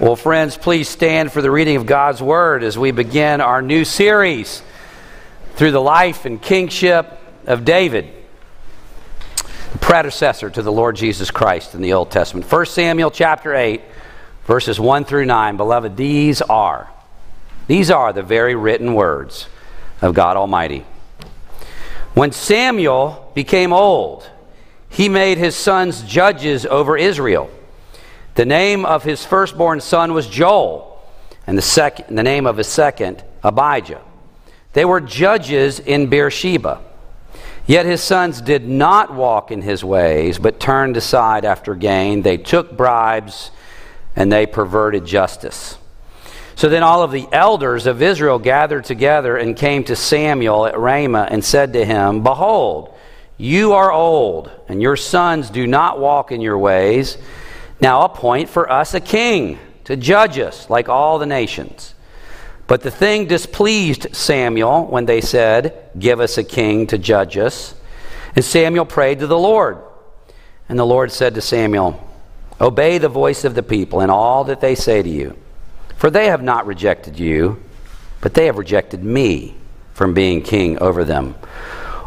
Well, friends, please stand for the reading of God's Word as we begin our new series through the life and kingship of David, the predecessor to the Lord Jesus Christ in the Old Testament. 1 Samuel chapter 8, verses 1 through 9. Beloved, these are, these are the very written words of God Almighty. When Samuel became old, he made his sons judges over Israel. The name of his firstborn son was Joel, and the, second, the name of his second, Abijah. They were judges in Beersheba. Yet his sons did not walk in his ways, but turned aside after gain. They took bribes, and they perverted justice. So then all of the elders of Israel gathered together and came to Samuel at Ramah and said to him, Behold, you are old, and your sons do not walk in your ways. Now appoint for us a king to judge us like all the nations. But the thing displeased Samuel when they said, Give us a king to judge us. And Samuel prayed to the Lord. And the Lord said to Samuel, Obey the voice of the people in all that they say to you. For they have not rejected you, but they have rejected me from being king over them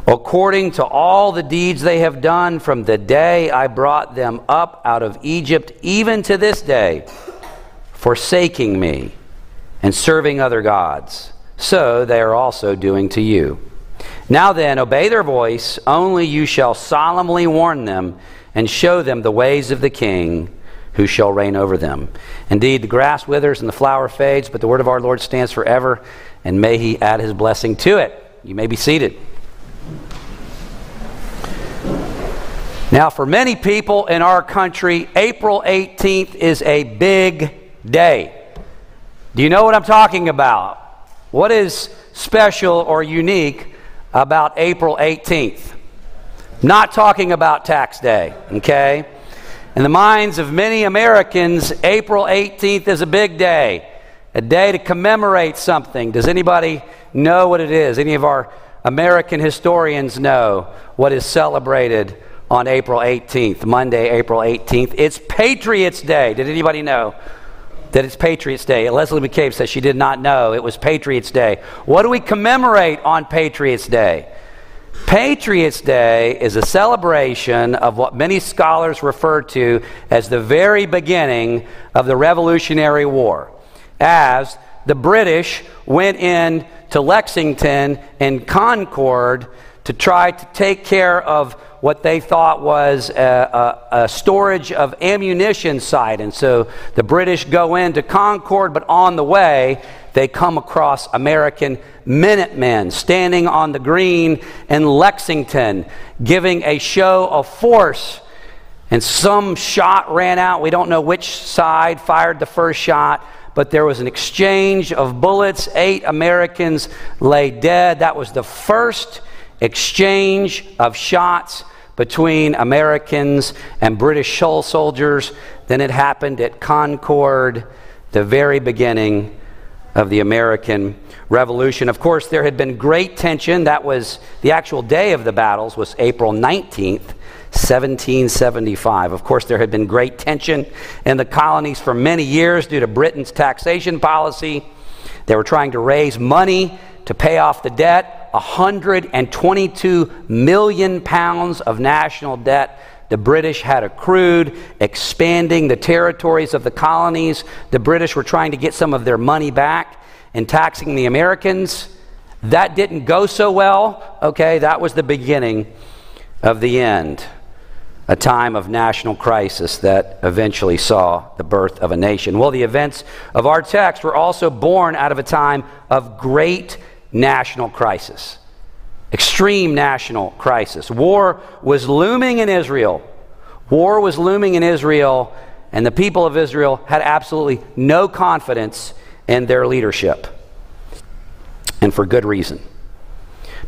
according to all the deeds they have done from the day I brought them up out of Egypt, even to this day, forsaking me and serving other gods. So they are also doing to you. Now then, obey their voice, only you shall solemnly warn them and show them the ways of the king who shall reign over them. Indeed, the grass withers and the flower fades, but the word of our Lord stands forever, and may he add his blessing to it. You may be seated. Now, for many people in our country, April 18th is a big day. Do you know what I'm talking about? What is special or unique about April 18th? Not talking about tax day, okay? In the minds of many Americans, April 18th is a big day, a day to commemorate something. Does anybody know what it is? Any of our American historians know what is celebrated on April 18th, Monday, April 18th. It's Patriots Day. Did anybody know that it's Patriots Day? Leslie McCabe says she did not know it was Patriots Day. What do we commemorate on Patriots Day? Patriots Day is a celebration of what many scholars refer to as the very beginning of the Revolutionary War, as the British went in to Lexington and Concord to try to take care of what they thought was a, a, a, storage of ammunition site. And so the British go into Concord, but on the way, they come across American Minutemen standing on the green in Lexington, giving a show of force. And some shot ran out. We don't know which side fired the first shot, but there was an exchange of bullets. Eight Americans lay dead. That was the first exchange of shots between Americans and British soldiers than it happened at Concord, the very beginning of the American Revolution. Of course, there had been great tension. That was the actual day of the battles was April 19th. 1775. Of course, there had been great tension in the colonies for many years due to Britain's taxation policy. They were trying to raise money to pay off the debt 122 million pounds of national debt the British had accrued, expanding the territories of the colonies. The British were trying to get some of their money back and taxing the Americans. That didn't go so well. Okay, that was the beginning of the end. A time of national crisis that eventually saw the birth of a nation. Well, the events of our text were also born out of a time of great national crisis, extreme national crisis. War was looming in Israel. War was looming in Israel, and the people of Israel had absolutely no confidence in their leadership. And for good reason.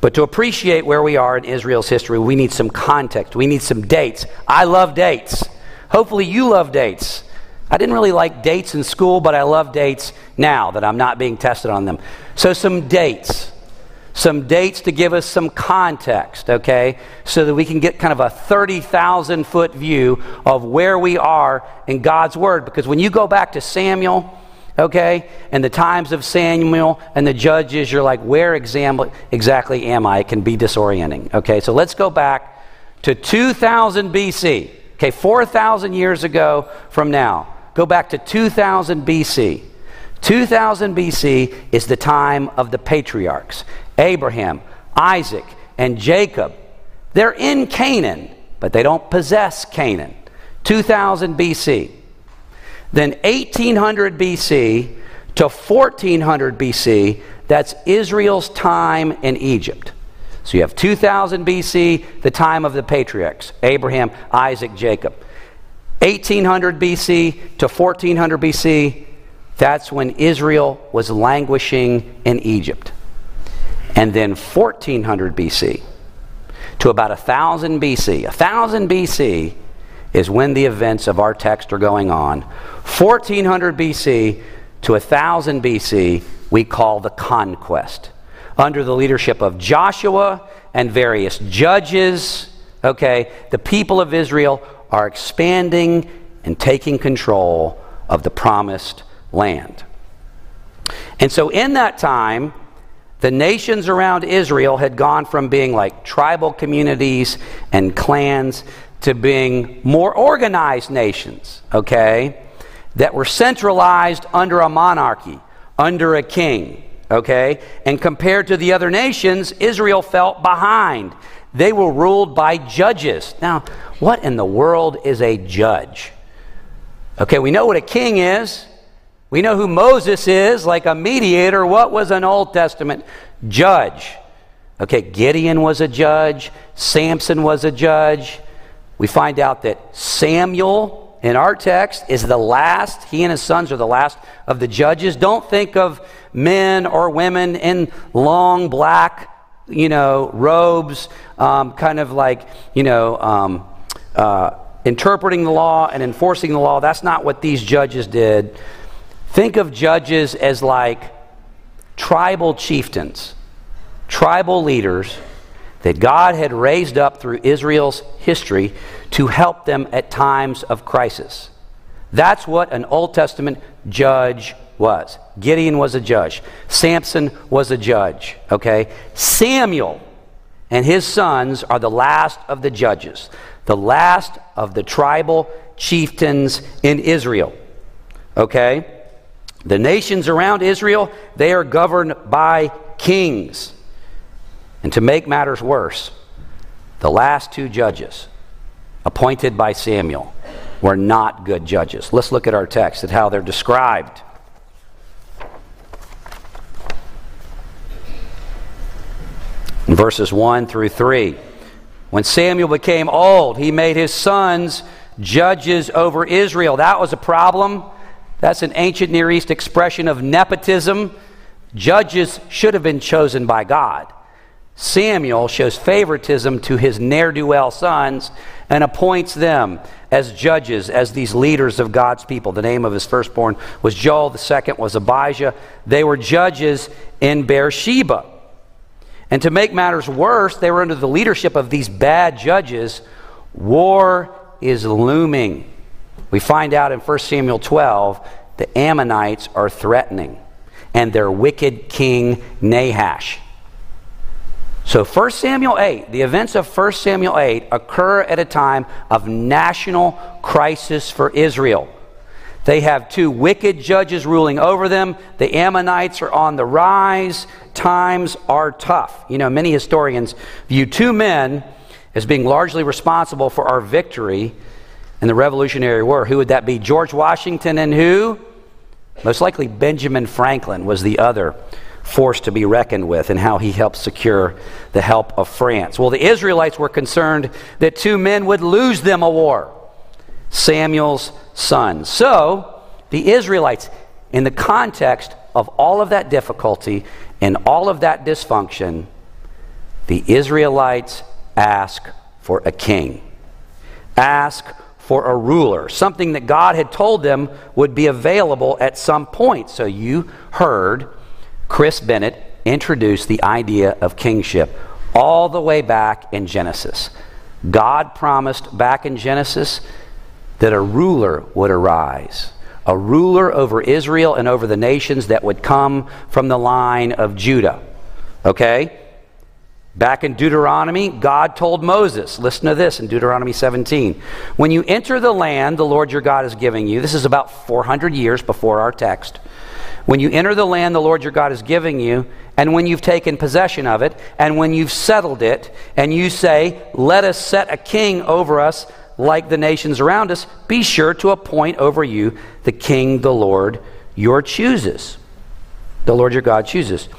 But to appreciate where we are in Israel's history, we need some context. We need some dates. I love dates. Hopefully, you love dates. I didn't really like dates in school, but I love dates now that I'm not being tested on them. So, some dates. some dates to give us some context, okay? So that we can get kind of a 30,000 foot view of where we are in God's Word. Because when you go back to Samuel, okay, and the times of Samuel and the judges, you're like, where exactly am I? It can be disorienting, okay? So let's go back to 2000 BC, okay, 4,000 years ago from now. Go back to 2000 BC. 2000 BC is the time of the patriarchs Abraham, Isaac, and Jacob. They're in Canaan, but they don't possess Canaan. 2000 BC. Then 1800 BC to 1400 BC, that's Israel's time in Egypt. So you have 2000 BC, the time of the patriarchs Abraham, Isaac, Jacob. 1800 BC to 1400 BC, that's when Israel was languishing in Egypt. And then 1400 BC to about 1000 BC. 1000 BC is when the events of our text are going on. 1400 BC to 1000 BC, we call the conquest. Under the leadership of Joshua and various judges, okay, the people of Israel are expanding and taking control of the promised land. And so, in that time, the nations around Israel had gone from being like tribal communities and clans to being more organized nations, okay, that were centralized under a monarchy, under a king, okay? And compared to the other nations, Israel felt behind. They were ruled by judges. Now, what in the world is a judge? Okay, we know what a king is. We know who Moses is, like a mediator. What was an Old Testament judge? Okay, Gideon was a judge, Samson was a judge. We find out that Samuel in our text is the last, he and his sons are the last of the judges. Don't think of men or women in long black, you know, robes, um, kind of like, you know, um, uh, interpreting the law and enforcing the law. That's not what these judges did. Think of judges as like tribal chieftains, tribal leaders that God had raised up through Israel's history to help them at times of crisis. That's what an Old Testament judge was. Gideon was a judge. Samson was a judge. Okay? Samuel and his sons are the last of the judges, the last of the tribal chieftains in Israel. Okay? The nations around Israel, they are governed by kings. And to make matters worse, the last two judges appointed by Samuel were not good judges. Let's look at our text at how they're described. Verses 1 through 3. When Samuel became old, he made his sons judges over Israel. That was a problem that's an ancient Near East expression of nepotism. Judges should have been chosen by God. Samuel shows favoritism to his ne'er do well sons and appoints them as judges, as these leaders of God's people. The name of his firstborn was Joel, the second was Abijah. They were judges in Beersheba. And to make matters worse, they were under the leadership of these bad judges. War is looming. We find out in 1 Samuel 12 the Ammonites are threatening and their wicked king Nahash. So 1 Samuel 8, the events of 1 Samuel 8 occur at a time of national crisis for Israel. They have two wicked judges ruling over them. The Ammonites are on the rise. Times are tough. You know, many historians view two men as being largely responsible for our victory in the Revolutionary War. Who would that be? George Washington and who? Most likely Benjamin Franklin was the other force to be reckoned with and how he helped secure the help of France. Well, the Israelites were concerned that two men would lose them a war Samuel's son. So, the Israelites, in the context of all of that difficulty and all of that dysfunction, the Israelites ask for a king. Ask for a ruler, something that God had told them would be available at some point. So you heard Chris Bennett introduce the idea of kingship all the way back in Genesis. God promised back in Genesis that a ruler would arise, a ruler over Israel and over the nations that would come from the line of Judah. Okay? Back in Deuteronomy, God told Moses, listen to this in Deuteronomy 17. When you enter the land the Lord your God is giving you, this is about 400 years before our text. When you enter the land the Lord your God is giving you, and when you've taken possession of it, and when you've settled it, and you say, Let us set a king over us like the nations around us, be sure to appoint over you the king the Lord your chooses. The Lord your God chooses.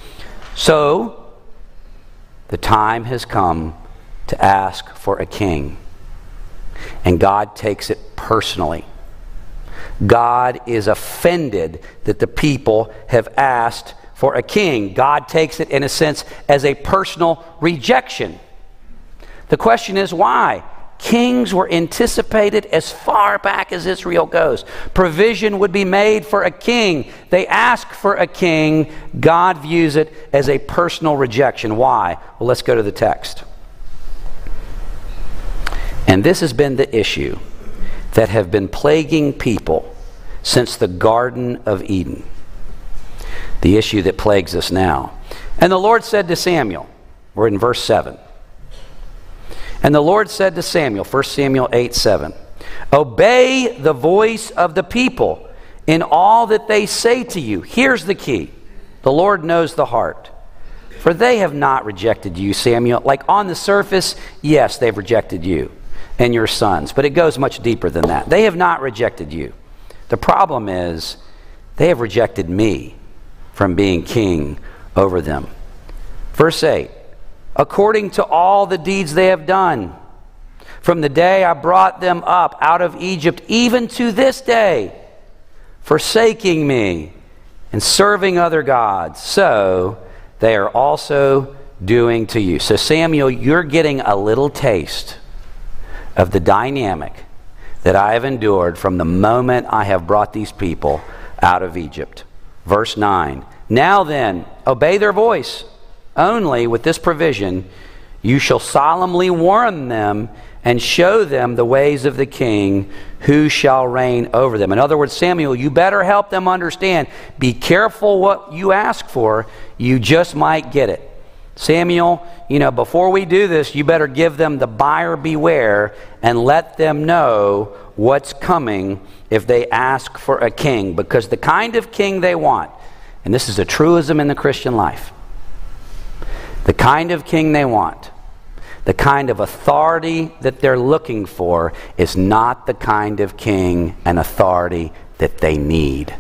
So, the time has come to ask for a king. And God takes it personally. God is offended that the people have asked for a king. God takes it, in a sense, as a personal rejection. The question is why? Kings were anticipated as far back as Israel goes. Provision would be made for a king. They ask for a king. God views it as a personal rejection. Why? Well, let's go to the text. And this has been the issue that have been plaguing people since the Garden of Eden. The issue that plagues us now. And the Lord said to Samuel, we're in verse 7. And the Lord said to Samuel, 1 Samuel 8 7, Obey the voice of the people in all that they say to you. Here's the key the Lord knows the heart. For they have not rejected you, Samuel. Like on the surface, yes, they've rejected you and your sons, but it goes much deeper than that. They have not rejected you. The problem is, they have rejected me from being king over them. Verse 8 according to all the deeds they have done. From the day I brought them up out of Egypt, even to this day, forsaking me and serving other gods, so they are also doing to you. So, Samuel, you're getting a little taste of the dynamic that I have endured from the moment I have brought these people out of Egypt. Verse 9 Now then, obey their voice only with this provision you shall solemnly warn them and show them the ways of the king who shall reign over them. In other words, Samuel, you better help them understand. Be careful what you ask for, you just might get it. Samuel, you know, before we do this, you better give them the buyer beware and let them know what's coming if they ask for a king. Because the kind of king they want, and this is a truism in the Christian life, the kind of king they want, the kind of authority that they're looking for, is not the kind of king and authority that they need.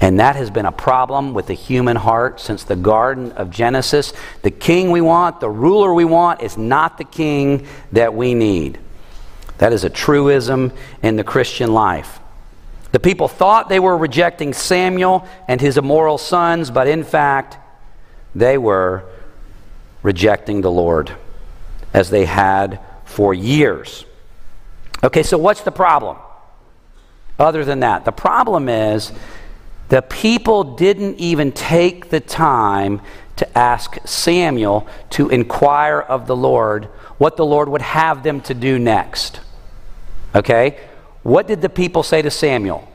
And that has been a problem with the human heart since the Garden of Genesis. The king we want, the ruler we want, is not the king that we need. That is a truism in the Christian life. The people thought they were rejecting Samuel and his immoral sons, but in fact, they were rejecting the Lord as they had for years. Okay, so what's the problem? Other than that, the problem is the people didn't even take the time to ask Samuel to inquire of the Lord what the Lord would have them to do next. Okay? What did the people say to Samuel?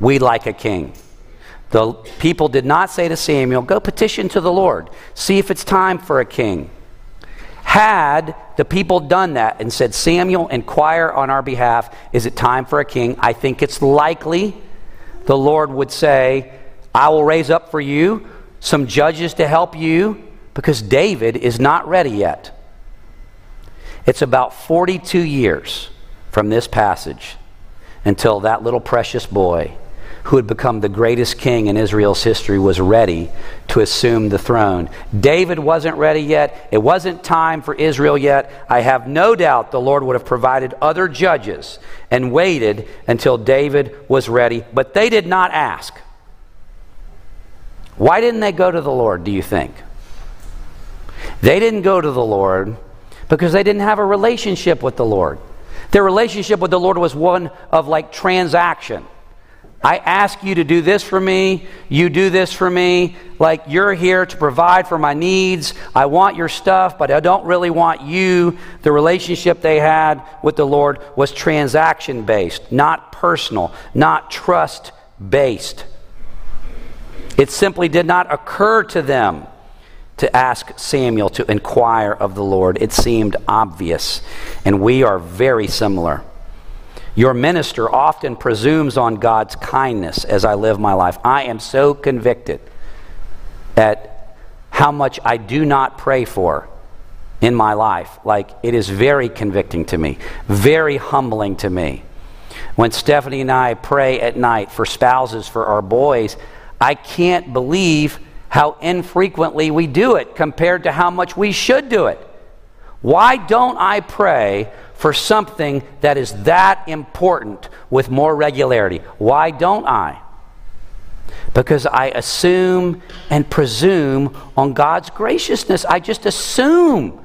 We like a king. The people did not say to Samuel, Go petition to the Lord, see if it's time for a king. Had the people done that and said, Samuel, inquire on our behalf, is it time for a king? I think it's likely the Lord would say, I will raise up for you some judges to help you because David is not ready yet. It's about 42 years from this passage until that little precious boy who had become the greatest king in Israel's history, was ready to assume the throne. David wasn't ready yet. It wasn't time for Israel yet. I have no doubt the Lord would have provided other judges and waited until David was ready, but they did not ask. Why didn't they go to the Lord, do you think? They didn't go to the Lord because they didn't have a relationship with the Lord. Their relationship with the Lord was one of like transaction. I ask you to do this for me, you do this for me, like you're here to provide for my needs. I want your stuff, but I don't really want you. The relationship they had with the Lord was transaction based, not personal, not trust based. It simply did not occur to them to ask Samuel to inquire of the Lord. It seemed obvious, and we are very similar. Your minister often presumes on God's kindness as I live my life. I am so convicted at how much I do not pray for in my life. Like, it is very convicting to me, very humbling to me. When Stephanie and I pray at night for spouses for our boys, I can't believe how infrequently we do it compared to how much we should do it. Why don't I pray for something that is that important with more regularity. Why don't I? Because I assume and presume on God's graciousness. I just assume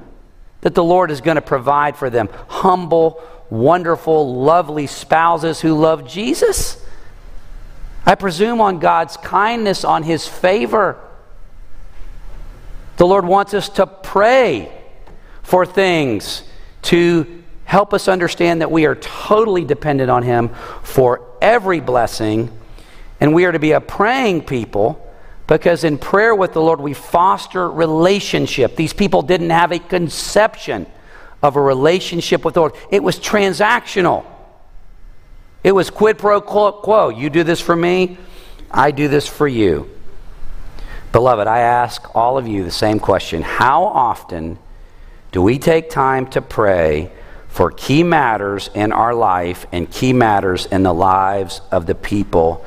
that the Lord is going to provide for them humble, wonderful, lovely spouses who love Jesus. I presume on God's kindness, on His favor. The Lord wants us to pray for things to help us understand that we are totally dependent on Him for every blessing, and we are to be a praying people because in prayer with the Lord we foster relationship. These people didn't have a conception of a relationship with the Lord, it was transactional. It was quid pro quo. You do this for me, I do this for you. Beloved, I ask all of you the same question How often do we take time to pray? For key matters in our life and key matters in the lives of the people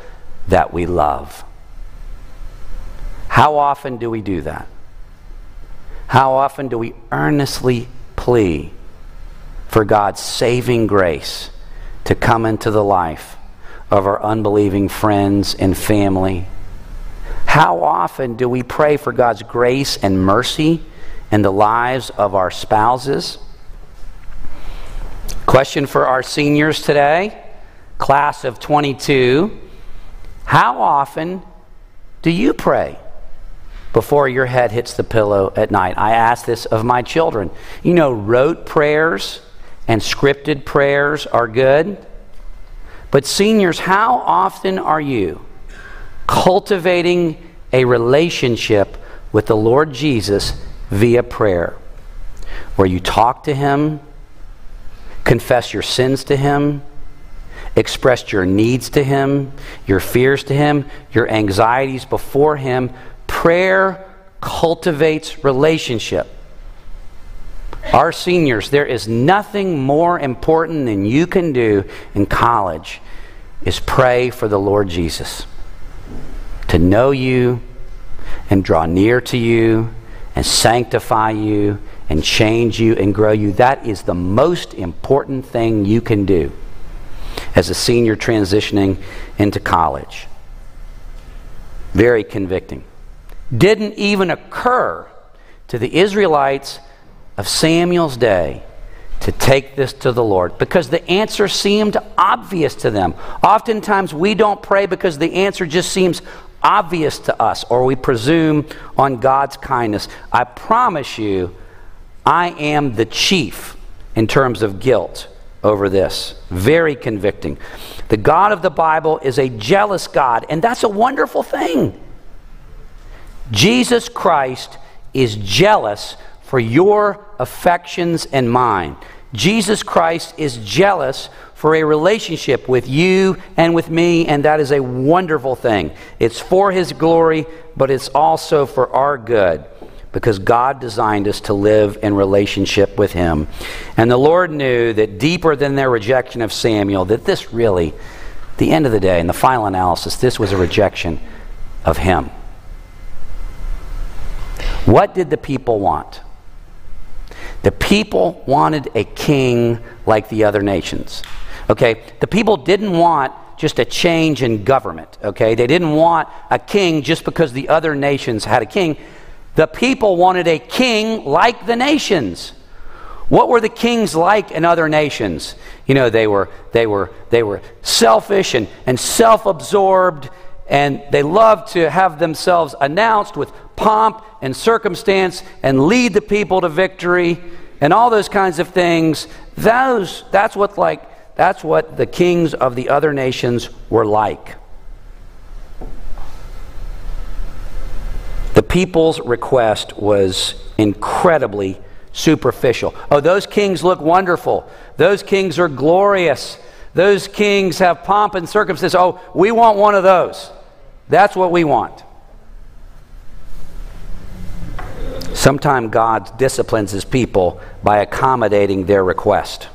that we love. How often do we do that? How often do we earnestly plea for God's saving grace to come into the life of our unbelieving friends and family? How often do we pray for God's grace and mercy in the lives of our spouses? Question for our seniors today, class of 22. How often do you pray before your head hits the pillow at night? I ask this of my children. You know, rote prayers and scripted prayers are good. But, seniors, how often are you cultivating a relationship with the Lord Jesus via prayer? Where you talk to Him, confess your sins to Him, expressed your needs to Him, your fears to Him, your anxieties before Him. Prayer cultivates relationship. Our seniors, there is nothing more important than you can do in college is pray for the Lord Jesus to know you and draw near to you and sanctify you and change you and grow you. That is the most important thing you can do as a senior transitioning into college. Very convicting. Didn't even occur to the Israelites of Samuel's day to take this to the Lord because the answer seemed obvious to them. Oftentimes we don't pray because the answer just seems obvious to us or we presume on God's kindness. I promise you, I am the chief in terms of guilt over this. Very convicting. The God of the Bible is a jealous God, and that's a wonderful thing. Jesus Christ is jealous for your affections and mine. Jesus Christ is jealous for a relationship with you and with me, and that is a wonderful thing. It's for His glory, but it's also for our good because God designed us to live in relationship with Him. And the Lord knew that deeper than their rejection of Samuel, that this really, the end of the day, in the final analysis, this was a rejection of Him. What did the people want? The people wanted a king like the other nations. Okay? The people didn't want just a change in government. Okay? They didn't want a king just because the other nations had a king. The people wanted a king like the nations. What were the kings like in other nations? You know, they were, they were, they were selfish and, and self absorbed, and they loved to have themselves announced with pomp and circumstance and lead the people to victory and all those kinds of things. Those, that's, what like, that's what the kings of the other nations were like. People's request was incredibly superficial. Oh, those kings look wonderful. Those kings are glorious. Those kings have pomp and circumstance. Oh, we want one of those. That's what we want. Sometimes God disciplines his people by accommodating their request.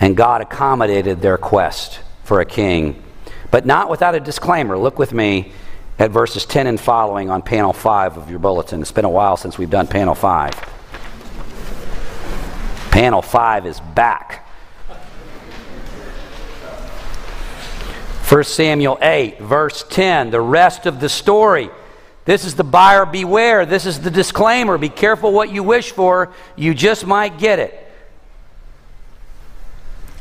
And God accommodated their quest for a king, but not without a disclaimer. Look with me at verses 10 and following on panel 5 of your bulletin. It's been a while since we've done panel 5. Panel 5 is back. 1 Samuel 8, verse 10, the rest of the story. This is the buyer beware. This is the disclaimer. Be careful what you wish for. You just might get it.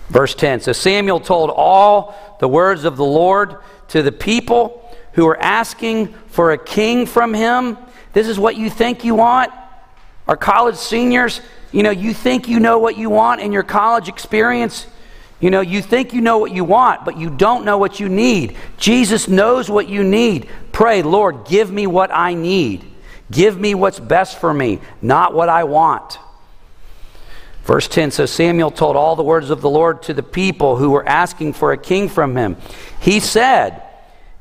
Verse 10 So Samuel told all the words of the Lord to the people who are asking for a king from him. This is what you think you want? Our college seniors, you know, you think you know what you want in your college experience. You know, you think you know what you want, but you don't know what you need. Jesus knows what you need. Pray, Lord, give me what I need. Give me what's best for me, not what I want. Verse 10 So Samuel told all the words of the Lord to the people who were asking for a king from him. He said,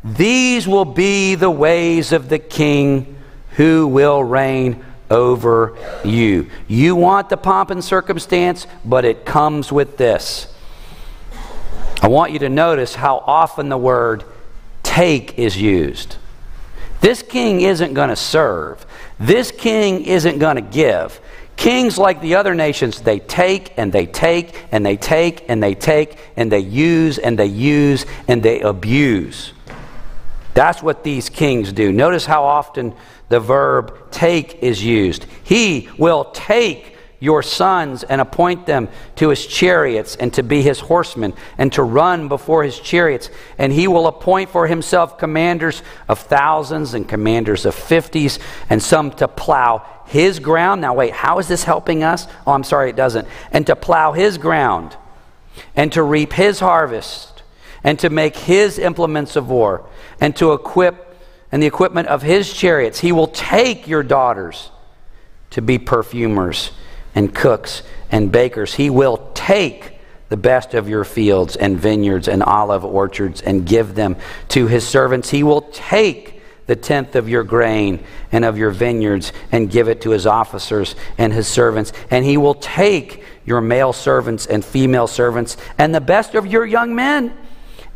These will be the ways of the king who will reign over you. You want the pomp and circumstance, but it comes with this. I want you to notice how often the word take is used. This king isn't going to serve. This king isn't going to give. Kings, like the other nations, they take and they take and they take and they take and they use and they use and they abuse. That's what these kings do. Notice how often the verb take is used. He will take your sons and appoint them to his chariots and to be his horsemen and to run before his chariots. And he will appoint for himself commanders of thousands and commanders of fifties and some to plow his ground. Now, wait, how is this helping us? Oh, I'm sorry, it doesn't. And to plow his ground and to reap his harvest and to make his implements of war and to equip and the equipment of his chariots. He will take your daughters to be perfumers and cooks and bakers. He will take the best of your fields and vineyards and olive orchards and give them to his servants. He will take the tenth of your grain and of your vineyards and give it to his officers and his servants. And he will take your male servants and female servants and the best of your young men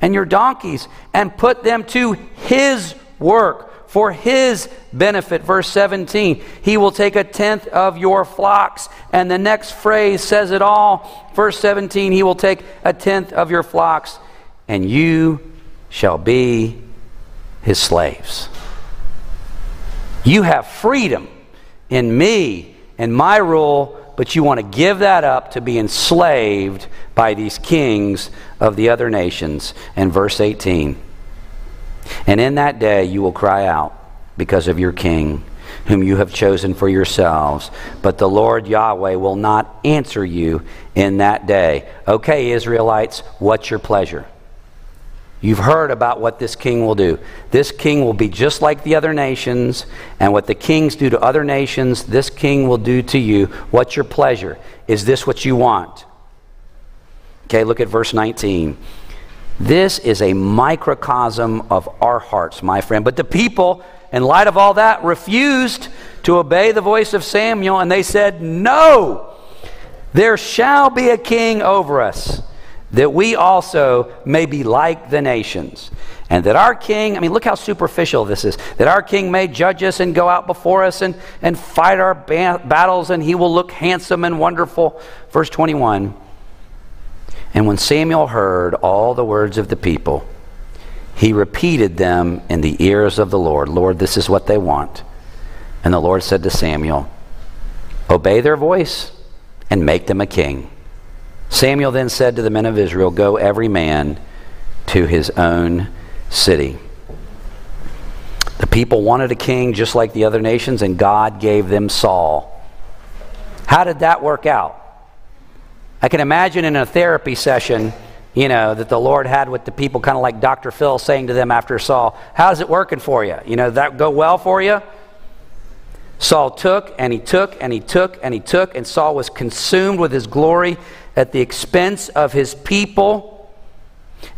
and your donkeys and put them to his work for his benefit. Verse 17, he will take a tenth of your flocks. And the next phrase says it all. Verse 17, he will take a tenth of your flocks, and you shall be his slaves. You have freedom in me and my rule, but you want to give that up to be enslaved by these kings of the other nations. And verse 18, and in that day you will cry out because of your king, whom you have chosen for yourselves. But the Lord Yahweh will not answer you in that day. Okay, Israelites, what's your pleasure? You've heard about what this king will do. This king will be just like the other nations, and what the kings do to other nations, this king will do to you. What's your pleasure? Is this what you want? Okay, look at verse 19. This is a microcosm of our hearts, my friend. But the people, in light of all that, refused to obey the voice of Samuel, and they said, No, there shall be a king over us, that we also may be like the nations. And that our king, I mean, look how superficial this is, that our king may judge us and go out before us and, and fight our ba- battles, and he will look handsome and wonderful. Verse 21. And when Samuel heard all the words of the people, he repeated them in the ears of the Lord Lord, this is what they want. And the Lord said to Samuel, Obey their voice and make them a king. Samuel then said to the men of Israel, Go every man to his own city. The people wanted a king just like the other nations, and God gave them Saul. How did that work out? I can imagine in a therapy session, you know, that the Lord had with the people, kind of like Dr. Phil saying to them after Saul, How's it working for you? You know, that go well for you? Saul took and he took and he took and he took, and Saul was consumed with his glory at the expense of his people.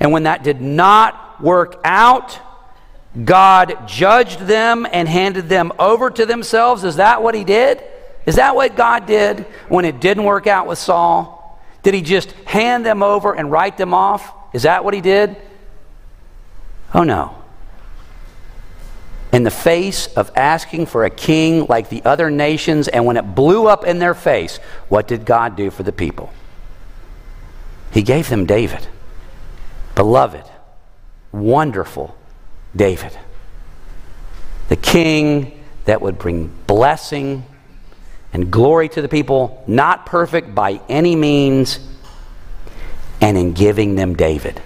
And when that did not work out, God judged them and handed them over to themselves. Is that what he did? Is that what God did when it didn't work out with Saul? Did he just hand them over and write them off? Is that what he did? Oh no. In the face of asking for a king like the other nations, and when it blew up in their face, what did God do for the people? He gave them David, beloved, wonderful David, the king that would bring blessing and glory to the people, not perfect by any means, and in giving them David.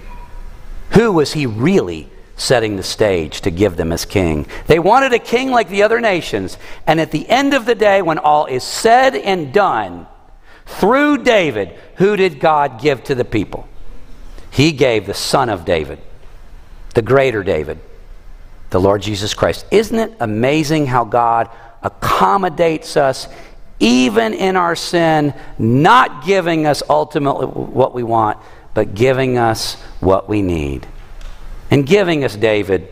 Who was he really setting the stage to give them as king? They wanted a king like the other nations, and at the end of the day, when all is said and done, through David, who did God give to the people? He gave the son of David, the greater David the Lord Jesus Christ. Isn't it amazing how God accommodates us even in our sin, not giving us ultimately what we want, but giving us what we need? And giving us David,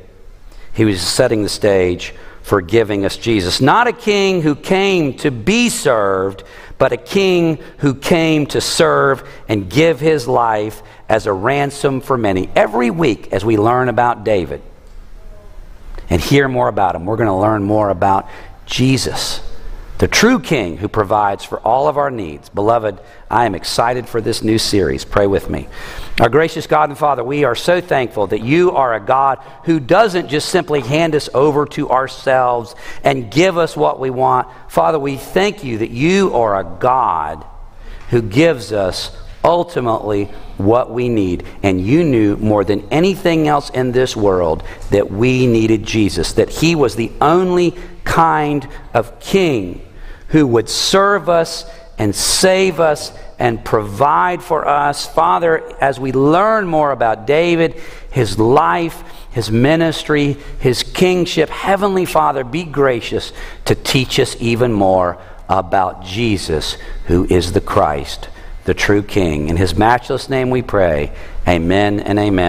he was setting the stage for giving us Jesus. Not a king who came to be served, but a king who came to serve and give his life as a ransom for many. Every week, as we learn about David, and hear more about him. We're going to learn more about Jesus, the true King who provides for all of our needs. Beloved, I am excited for this new series. Pray with me. Our gracious God and Father, we are so thankful that you are a God who doesn't just simply hand us over to ourselves and give us what we want. Father, we thank you that you are a God who gives us ultimately what we need. And you knew more than anything else in this world that we needed Jesus, that He was the only kind of king who would serve us and save us and provide for us. Father, as we learn more about David, his life, his ministry, his kingship, Heavenly Father, be gracious to teach us even more about Jesus, who is the Christ the true King. In his matchless name we pray. Amen and amen.